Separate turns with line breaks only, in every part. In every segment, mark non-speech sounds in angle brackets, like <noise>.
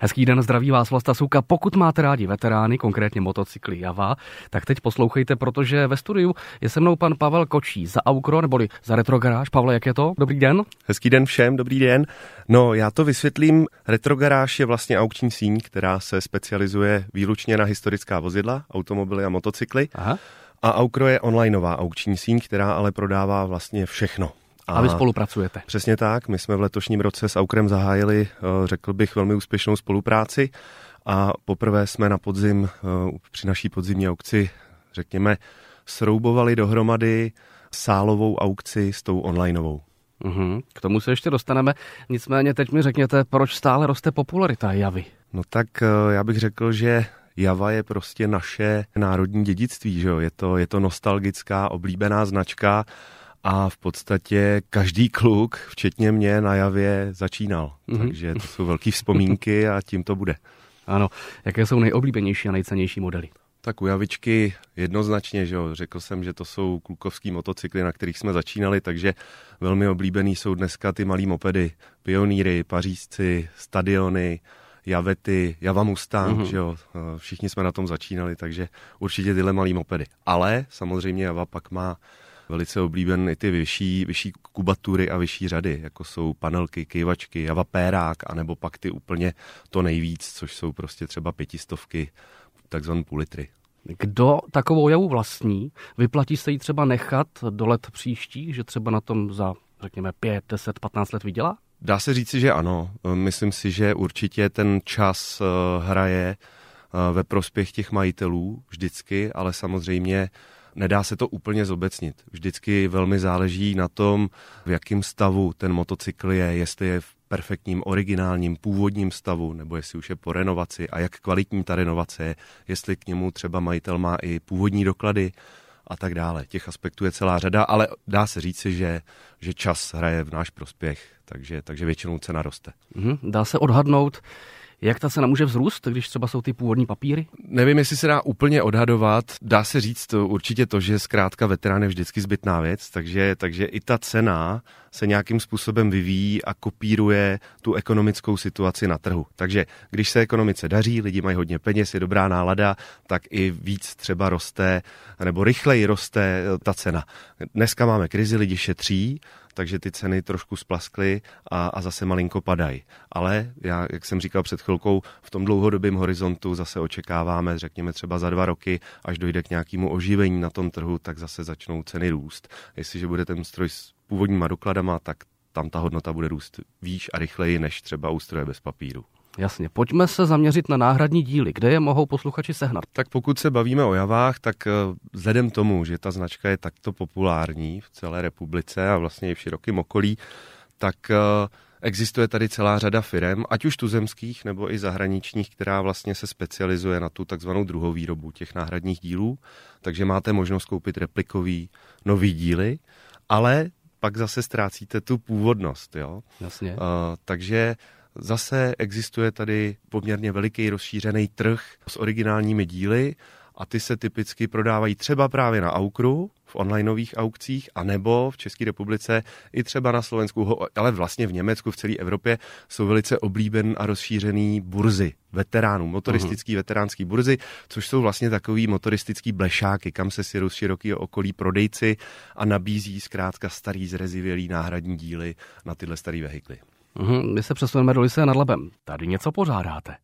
Hezký den, zdraví vás Vlasta Suka. Pokud máte rádi veterány, konkrétně motocykly Java, tak teď poslouchejte, protože ve studiu je se mnou pan Pavel Kočí za Aukro, neboli za Retrogaráž. Pavle, jak je to? Dobrý den.
Hezký den všem, dobrý den. No, já to vysvětlím. Retrogaráž je vlastně aukční síň, která se specializuje výlučně na historická vozidla, automobily a motocykly. Aha. A Aukro je onlineová aukční síň, která ale prodává vlastně všechno.
A, a vy spolupracujete.
Přesně tak. My jsme v letošním roce s Aukrem zahájili, eh, řekl bych, velmi úspěšnou spolupráci a poprvé jsme na podzim eh, při naší podzimní aukci, řekněme, sroubovali dohromady sálovou aukci s tou onlineovou.
Uhum, k tomu se ještě dostaneme. Nicméně teď mi řekněte, proč stále roste popularita Javy?
No tak eh, já bych řekl, že Java je prostě naše národní dědictví, že jo? Je, to, je to nostalgická, oblíbená značka a v podstatě každý kluk, včetně mě, na Javě začínal. Mm-hmm. Takže to jsou velké vzpomínky a tím to bude.
Ano. Jaké jsou nejoblíbenější a nejcennější modely?
Tak u Javičky jednoznačně, že jo, řekl jsem, že to jsou klukovský motocykly, na kterých jsme začínali, takže velmi oblíbený jsou dneska ty malý mopedy, pionýry, pařízci, stadiony, Javety, Java Mustang, mm-hmm. že jo, všichni jsme na tom začínali, takže určitě tyhle malý mopedy. Ale samozřejmě Java pak má velice oblíben i ty vyšší, vyšší kubatury a vyšší řady, jako jsou panelky, kejvačky, Java Pérák, anebo pak ty úplně to nejvíc, což jsou prostě třeba pětistovky, takzvané půl litry.
Kdo takovou javu vlastní? Vyplatí se jí třeba nechat do let příští, že třeba na tom za, řekněme, 5, 10, 15 let vydělá?
Dá se říci, že ano. Myslím si, že určitě ten čas eh, hraje eh, ve prospěch těch majitelů vždycky, ale samozřejmě nedá se to úplně zobecnit. Vždycky velmi záleží na tom, v jakém stavu ten motocykl je, jestli je v perfektním, originálním, původním stavu, nebo jestli už je po renovaci a jak kvalitní ta renovace je, jestli k němu třeba majitel má i původní doklady a tak dále. Těch aspektů je celá řada, ale dá se říci, že, že čas hraje v náš prospěch, takže, takže většinou cena roste.
Mm-hmm. Dá se odhadnout, jak ta cena může vzrůst, když třeba jsou ty původní papíry?
Nevím, jestli se dá úplně odhadovat. Dá se říct určitě to, že zkrátka veterán je vždycky zbytná věc, takže, takže i ta cena se nějakým způsobem vyvíjí a kopíruje tu ekonomickou situaci na trhu. Takže když se ekonomice daří, lidi mají hodně peněz, je dobrá nálada, tak i víc třeba roste, nebo rychleji roste ta cena. Dneska máme krizi, lidi šetří, takže ty ceny trošku splaskly a, a zase malinko padají. Ale já, jak jsem říkal před chvilkou, v tom dlouhodobém horizontu zase očekáváme, řekněme třeba za dva roky, až dojde k nějakému oživení na tom trhu, tak zase začnou ceny růst. Jestliže bude ten stroj s původníma dokladama, tak tam ta hodnota bude růst výš a rychleji než třeba u stroje bez papíru.
Jasně, pojďme se zaměřit na náhradní díly. Kde je mohou posluchači sehnat?
Tak pokud se bavíme o javách, tak eh, vzhledem tomu, že ta značka je takto populární v celé republice a vlastně i v širokém okolí, tak eh, Existuje tady celá řada firm, ať už tuzemských nebo i zahraničních, která vlastně se specializuje na tu takzvanou druhou výrobu těch náhradních dílů, takže máte možnost koupit replikový nový díly, ale pak zase ztrácíte tu původnost. Jo?
Jasně. Uh,
takže Zase existuje tady poměrně veliký rozšířený trh s originálními díly a ty se typicky prodávají třeba právě na Aukru, v onlineových aukcích, anebo v České republice i třeba na Slovensku, ale vlastně v Německu, v celé Evropě jsou velice oblíben a rozšířený burzy veteránů, motoristický uh-huh. veteránský burzy, což jsou vlastně takový motoristický blešáky, kam se si z širokého okolí prodejci a nabízí zkrátka starý zrezivělý náhradní díly na tyhle staré vehikly.
Uhum, my se přesuneme do Lise nad Labem. Tady něco pořádáte.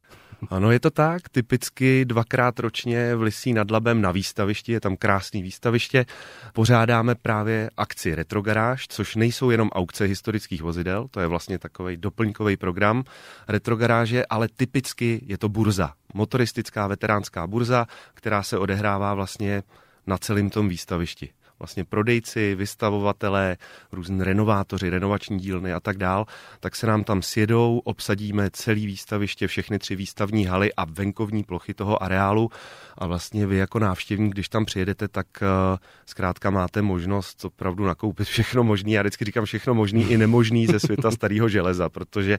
Ano, je to tak. Typicky dvakrát ročně v Lisí nad Labem na výstavišti, je tam krásný výstaviště, pořádáme právě akci Retrogaráž, což nejsou jenom aukce historických vozidel, to je vlastně takový doplňkový program Retrogaráže, ale typicky je to burza, motoristická veteránská burza, která se odehrává vlastně na celém tom výstavišti. Vlastně prodejci, vystavovatelé, různí renovátoři, renovační dílny a tak dál, tak se nám tam sjedou, obsadíme celý výstaviště, všechny tři výstavní haly a venkovní plochy toho areálu a vlastně vy jako návštěvník, když tam přijedete, tak uh, zkrátka máte možnost opravdu nakoupit všechno možné. Já vždycky říkám všechno možný i nemožný ze světa <laughs> starého železa, protože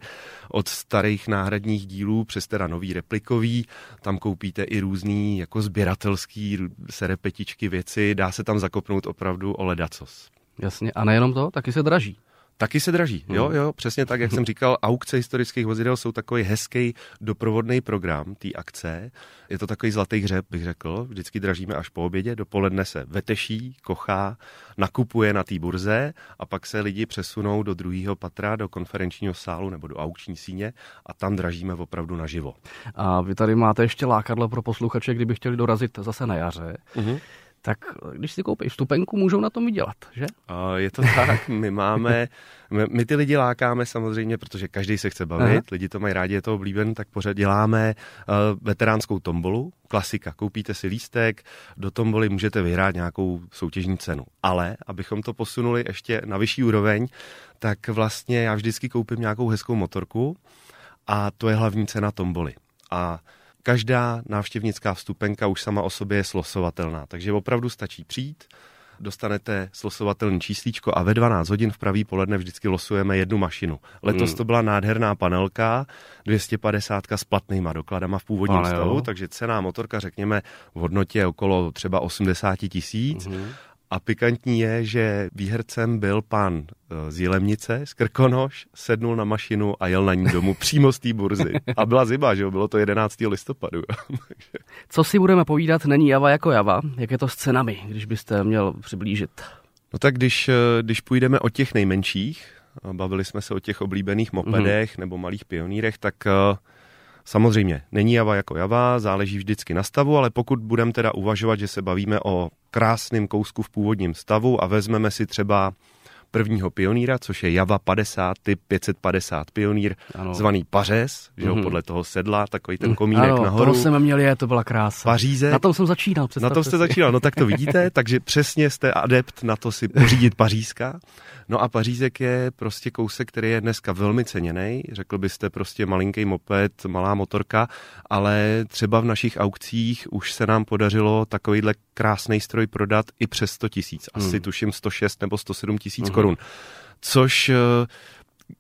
od starých náhradních dílů přes teda nový replikový, tam koupíte i různý jako sběratelský serepetičky věci, dá se tam zakopnout opravdu o ledacos.
Jasně, a nejenom to, taky se draží.
Taky se draží, jo, hmm. jo, přesně tak, jak jsem říkal, aukce historických vozidel jsou takový hezký doprovodný program té akce. Je to takový zlatý hřeb, bych řekl. Vždycky dražíme až po obědě, dopoledne se veteší, kochá, nakupuje na té burze a pak se lidi přesunou do druhého patra, do konferenčního sálu nebo do aukční síně a tam dražíme opravdu naživo.
A vy tady máte ještě lákadlo pro posluchače, kdyby chtěli dorazit zase na jaře. Mm-hmm tak když si koupí vstupenku, můžou na tom vydělat, že?
Je to tak, my máme, my, my ty lidi lákáme samozřejmě, protože každý se chce bavit, Aha. lidi to mají rádi, je to oblíben, tak pořád děláme uh, veteránskou tombolu, klasika, koupíte si lístek, do tomboly můžete vyhrát nějakou soutěžní cenu. Ale, abychom to posunuli ještě na vyšší úroveň, tak vlastně já vždycky koupím nějakou hezkou motorku a to je hlavní cena tomboly. A Každá návštěvnická vstupenka už sama o sobě je slosovatelná, takže opravdu stačí přijít, dostanete slosovatelný číslíčko a ve 12 hodin v pravý poledne vždycky losujeme jednu mašinu. Letos hmm. to byla nádherná panelka, 250 s platnýma dokladama v původním Ale stavu, jo. takže cená motorka řekněme v hodnotě okolo třeba 80 tisíc. Hmm a pikantní je, že výhercem byl pan eh, z Jilemnice, z Krkonoš, sednul na mašinu a jel na ní domů <laughs> přímo z té burzy. A byla ziba, že jo, bylo to 11. listopadu. <laughs>
Co si budeme povídat, není Java jako Java. Jak je to s cenami, když byste měl přiblížit?
No tak když, eh, když půjdeme o těch nejmenších, bavili jsme se o těch oblíbených mopedech mm-hmm. nebo malých pionýrech, tak uh, Samozřejmě, není Java jako Java, záleží vždycky na stavu, ale pokud budeme teda uvažovat, že se bavíme o krásném kousku v původním stavu a vezmeme si třeba prvního pionýra, což je Java 50, typ 550 pionýr, ano. zvaný Pařez, že mm-hmm. podle toho sedla, takový ten komínek ano, nahoru.
Ano, jsme měli, je, to byla krása.
Paříze.
Na tom jsem začínal,
Na tom jste začínal, no tak to vidíte, takže přesně jste adept na to si pořídit <laughs> Pařízka. No a Pařízek je prostě kousek, který je dneska velmi ceněný. Řekl byste prostě malinký moped, malá motorka, ale třeba v našich aukcích už se nám podařilo takovýhle krásný stroj prodat i přes 100 tisíc. Asi hmm. tuším 106 nebo 107 tisíc hmm. korun. Což eh,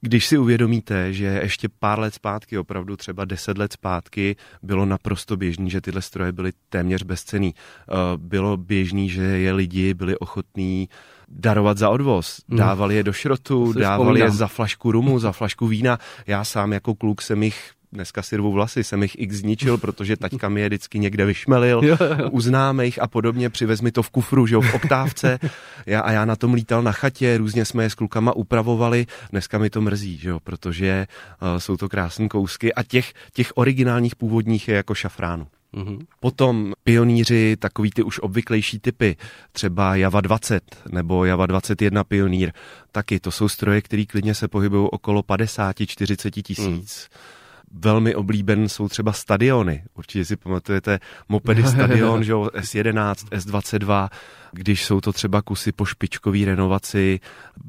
když si uvědomíte, že ještě pár let zpátky, opravdu třeba deset let zpátky, bylo naprosto běžný, že tyhle stroje byly téměř bezcený. Eh, bylo běžný, že je lidi byli ochotní darovat za odvoz. Hmm. Dávali je do šrotu, dávali je za flašku rumu, za flašku vína. Já sám jako kluk jsem jich dneska si rvu vlasy, jsem jich x zničil, protože taťka mi je vždycky někde vyšmelil, uznáme jich a podobně, přivez mi to v kufru, že jo, v oktávce já, a já na tom lítal na chatě, různě jsme je s klukama upravovali, dneska mi to mrzí, že jo, protože uh, jsou to krásné kousky a těch, těch originálních původních je jako šafránu. Mm-hmm. Potom pionýři, takový ty už obvyklejší typy, třeba Java 20 nebo Java 21 pionýr, taky to jsou stroje, které klidně se pohybují okolo 50-40 tisíc. Mm velmi oblíben jsou třeba stadiony. Určitě si pamatujete mopedy stadion, že S11, S22, když jsou to třeba kusy po špičkový renovaci,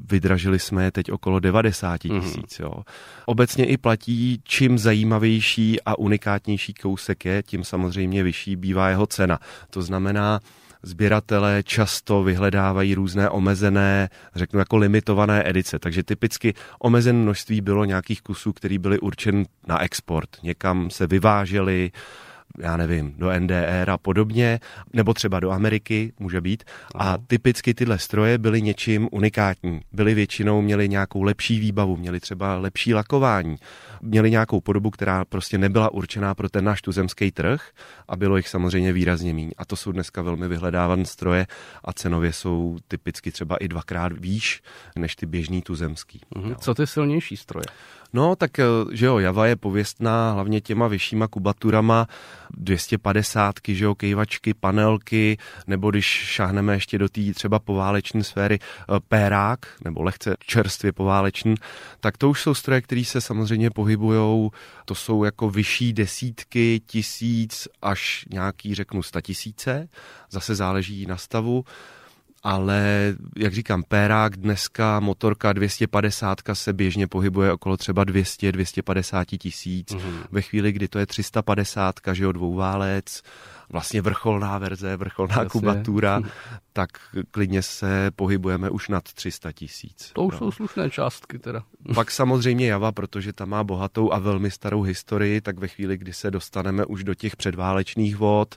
vydražili jsme je teď okolo 90 mhm. tisíc. Mm-hmm. Obecně i platí, čím zajímavější a unikátnější kousek je, tím samozřejmě vyšší bývá jeho cena. To znamená, sběratelé často vyhledávají různé omezené, řeknu jako limitované edice. Takže typicky omezené množství bylo nějakých kusů, které byly určen na export. Někam se vyvážely, já nevím, do NDR a podobně, nebo třeba do Ameriky, může být. A typicky tyhle stroje byly něčím unikátní. Byly většinou, měly nějakou lepší výbavu, měly třeba lepší lakování, měly nějakou podobu, která prostě nebyla určená pro ten náš tuzemský trh a bylo jich samozřejmě výrazně méně. A to jsou dneska velmi vyhledávané stroje a cenově jsou typicky třeba i dvakrát výš než ty běžný tuzemský.
Mm-hmm. Co ty silnější stroje?
No, tak eh, že jo, Java je pověstná hlavně těma vyššíma kubaturama, 250, že jo, kejvačky, panelky, nebo když šáhneme ještě do té třeba pováleční sféry, eh, pérák, nebo lehce čerstvě pováleční, tak to už jsou stroje, které se samozřejmě pohybují, to jsou jako vyšší desítky, tisíc až nějaký, řeknu, sta tisíce, zase záleží na stavu ale jak říkám, Pérák dneska motorka 250 se běžně pohybuje okolo třeba 200-250 tisíc. Mm-hmm. Ve chvíli, kdy to je 350, že jo, dvouválec, vlastně vrcholná verze, vrcholná Jasně. kubatura, tak klidně se pohybujeme už nad 300 tisíc.
To už no. jsou slušné částky teda. <laughs>
Pak samozřejmě Java, protože ta má bohatou a velmi starou historii, tak ve chvíli, kdy se dostaneme už do těch předválečných vod,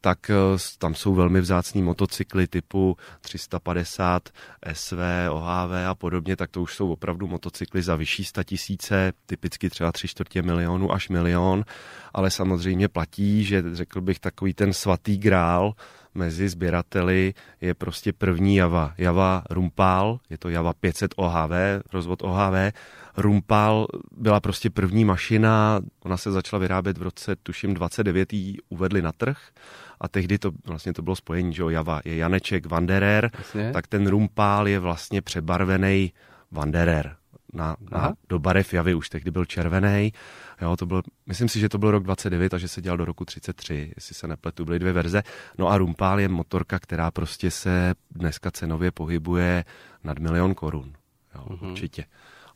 tak eh, tam jsou velmi vzácní motocykly typu 350 SV, OHV a podobně, tak to už jsou opravdu motocykly za vyšší tisíce, typicky třeba tři čtvrtě milionu až milion, ale samozřejmě platí, že řekl bych takový ten svatý grál, mezi sběrateli je prostě první Java. Java Rumpal, je to Java 500 OHV, rozvod OHV. Rumpal byla prostě první mašina, ona se začala vyrábět v roce, tuším, 29. ji uvedli na trh a tehdy to vlastně to bylo spojení, že jo, Java je Janeček Wanderer, Jasně. tak ten Rumpál je vlastně přebarvený Wanderer na, na, do barev Javy, už tehdy byl červený. Jo, to byl, myslím si, že to byl rok 29 a že se dělal do roku 33, jestli se nepletu, byly dvě verze. No a Rumpál je motorka, která prostě se dneska cenově pohybuje nad milion korun. Jo, mm-hmm. Určitě.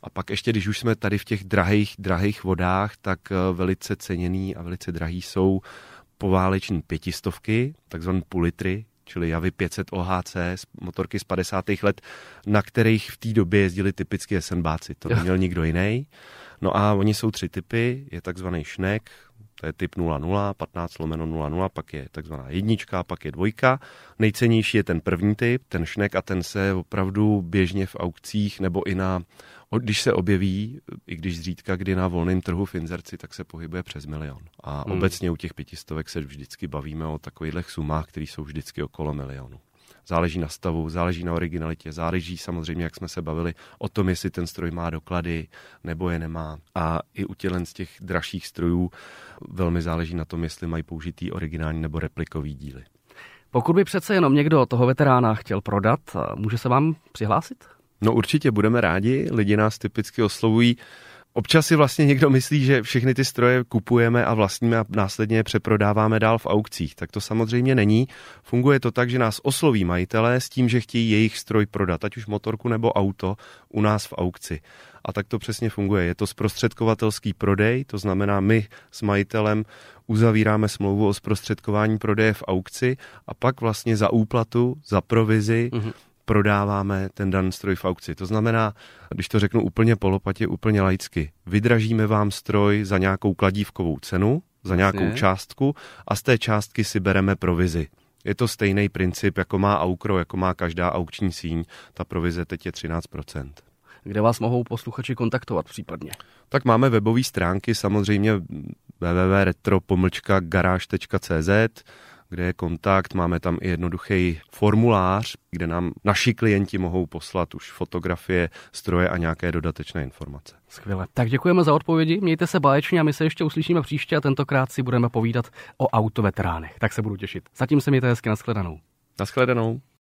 A pak ještě, když už jsme tady v těch drahých, drahých vodách, tak eh, velice ceněný a velice drahý jsou pováleční pětistovky, takzvané půl litry, čili Javy 500 OHC, motorky z 50. let, na kterých v té době jezdili typicky SNBáci. To neměl <laughs> nikdo jiný. No a oni jsou tři typy. Je takzvaný šnek, to je typ 00, 15 lomeno 00, pak je takzvaná jednička, pak je dvojka. Nejcennější je ten první typ, ten šnek a ten se opravdu běžně v aukcích nebo i na když se objeví, i když zřídka kdy na volném trhu v inzerci, tak se pohybuje přes milion. A hmm. obecně u těch pětistovek se vždycky bavíme o takových sumách, které jsou vždycky okolo milionu. Záleží na stavu, záleží na originalitě, záleží samozřejmě, jak jsme se bavili, o tom, jestli ten stroj má doklady nebo je nemá. A i u tělen z těch dražších strojů velmi záleží na tom, jestli mají použitý originální nebo replikový díly.
Pokud by přece jenom někdo toho veterána chtěl prodat, může se vám přihlásit?
No určitě budeme rádi, lidi nás typicky oslovují. Občas si vlastně někdo myslí, že všechny ty stroje kupujeme a vlastníme a následně je přeprodáváme dál v aukcích. Tak to samozřejmě není. Funguje to tak, že nás osloví majitelé s tím, že chtějí jejich stroj prodat, ať už motorku nebo auto, u nás v aukci. A tak to přesně funguje. Je to zprostředkovatelský prodej, to znamená, my s majitelem uzavíráme smlouvu o zprostředkování prodeje v aukci a pak vlastně za úplatu, za provizi, mm-hmm prodáváme ten daný stroj v aukci. To znamená, když to řeknu úplně polopatě, úplně laicky, vydražíme vám stroj za nějakou kladívkovou cenu, za nějakou Jasně. částku a z té částky si bereme provizi. Je to stejný princip, jako má Aukro, jako má každá aukční síň. Ta provize teď je 13%.
Kde vás mohou posluchači kontaktovat případně?
Tak máme webové stránky, samozřejmě www.retro-garage.cz, kde je kontakt, máme tam i jednoduchý formulář, kde nám naši klienti mohou poslat už fotografie, stroje a nějaké dodatečné informace.
Skvěle. Tak děkujeme za odpovědi, mějte se báječně a my se ještě uslyšíme příště a tentokrát si budeme povídat o autoveteránech. Tak se budu těšit. Zatím se mějte hezky, nashledanou.
Nashledanou.